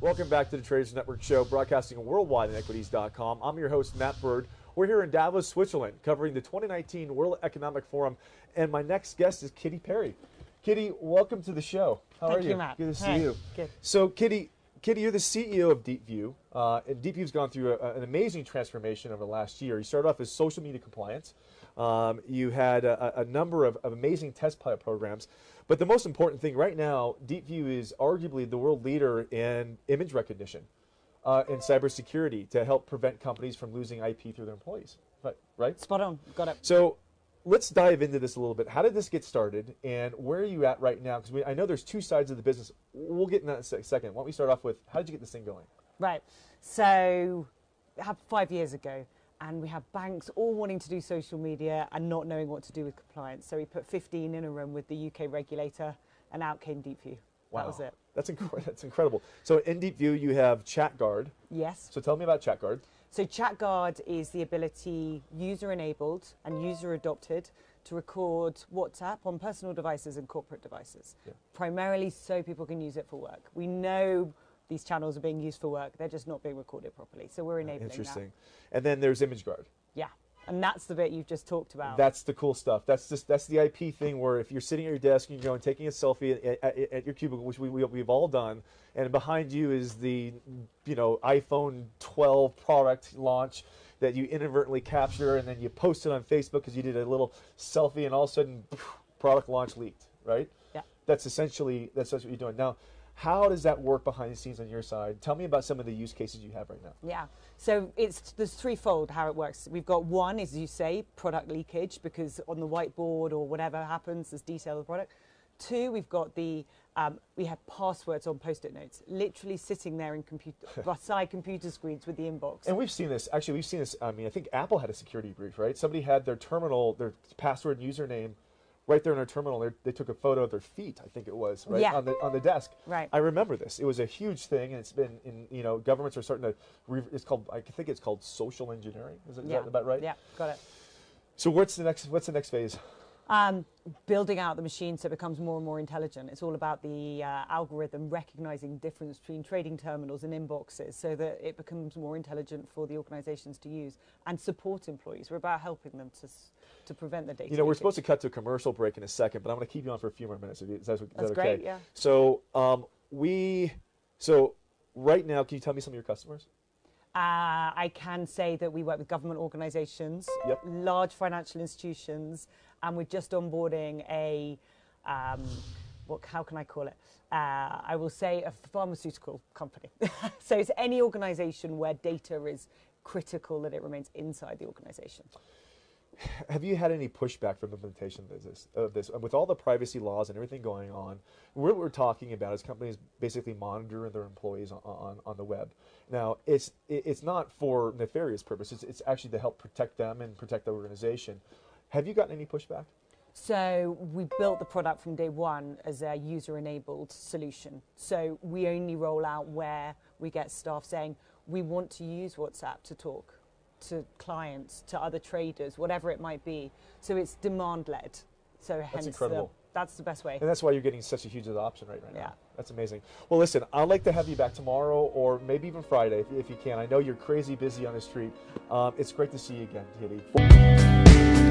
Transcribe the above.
Welcome back to the Traders Network show, broadcasting worldwide at equities.com. I'm your host, Matt Bird. We're here in Davos, Switzerland, covering the 2019 World Economic Forum, and my next guest is Kitty Parry. Kitty, welcome to the show. How Thank are you? you, Matt. Good to see Hi. you. Good. So, Kitty, Kitty, you're the CEO of DeepView, uh, and DeepView's gone through a, an amazing transformation over the last year. You started off as social media compliance. Um, you had a, a number of, of amazing test pilot programs, but the most important thing right now, DeepView is arguably the world leader in image recognition uh, and cybersecurity to help prevent companies from losing IP through their employees. Right? Right. Spot on. Got it. So let's dive into this a little bit. How did this get started, and where are you at right now? Because I know there's two sides of the business. We'll get in that in a second. Why don't we start off with how did you get this thing going? Right. So, five years ago, and we have banks all wanting to do social media and not knowing what to do with compliance. So we put 15 in a room with the UK regulator, and out came DeepView. Wow. That was it. That's, incre- that's incredible. So in DeepView, you have ChatGuard. Yes. So tell me about ChatGuard. So ChatGuard is the ability, user-enabled and user-adopted, to record WhatsApp on personal devices and corporate devices, Yeah. primarily so people can use it for work. We know these channels are being used for work; they're just not being recorded properly. So we're uh, enabling that. Interesting. And then there's ImageGuard. that. Yeah, and that's the bit you've just talked about. That's the cool stuff. That's just that's the IP thing where if you're sitting at your desk and you're going taking a selfie at, at, at your cubicle, which we, we we've all done, and behind you is the you know iPhone 12 product launch that you inadvertently capture and then you post it on Facebook because you did a little selfie and all of a sudden product launch leaked, right? Yeah. That's essentially that's, that's what you're doing now. How does that work behind the scenes on your side? Tell me about some of the use cases you have right now. Yeah. So it's there's threefold how it works. We've got one, as you say, product leakage because on the whiteboard or whatever happens, there's detail of the product. Two, we've got the um, we have passwords on post-it notes, literally sitting there in computer beside computer screens with the inbox. And we've seen this. Actually, we've seen this. I mean, I think Apple had a security breach, right? Somebody had their terminal, their password and username, right there in their terminal. They, they took a photo of their feet. I think it was right Yeah. on the on the desk. Right. I remember this. It was a huge thing, and it's been in you know governments are starting to. Re, it's called. I think it's called social engineering. Is, it, is yeah. that about right? Yeah, got it. So what's the next? What's the next phase? Um, building out the machine so it becomes more and more intelligent. It's all about the uh, algorithm recognizing difference between trading terminals and inboxes so that it becomes more intelligent for the organizations to use and support employees. We're about helping them to, to prevent the data. You know, we're leakage. supposed to cut to a commercial break in a second, but I'm going to keep you on for a few more minutes. Is that, is that okay? great, yeah. So um, we, so right now, can you tell me some of your customers? Uh, I can say that we work with government organisations, Yep. large financial institutions, and we're just onboarding a, um, what, how can I call it? Uh, I will say a pharmaceutical company. so it's any organisation where data is critical that it remains inside the organisation. Have you had any pushback from implementation of this? Of this, with all the privacy laws and everything going on, what we're talking about is companies basically monitoring their employees on, on, on the web. Now, it's it's not for nefarious purposes. It's actually to help protect them and protect the organization. Have you gotten any pushback? So we built the product from day one as a user-enabled solution. So we only roll out where we get staff saying we want to use WhatsApp to talk to clients, to other traders, whatever it might be. So it's demand-led. So hence incredible. The, that's the best way. And that's why you're getting such a huge adoption rate right Yeah. now. Yeah. That's amazing. Well, listen, I'd like to have you back tomorrow or maybe even Friday if, if you can. I know you're crazy busy on the street. Um, it's great to see you again, Kitty.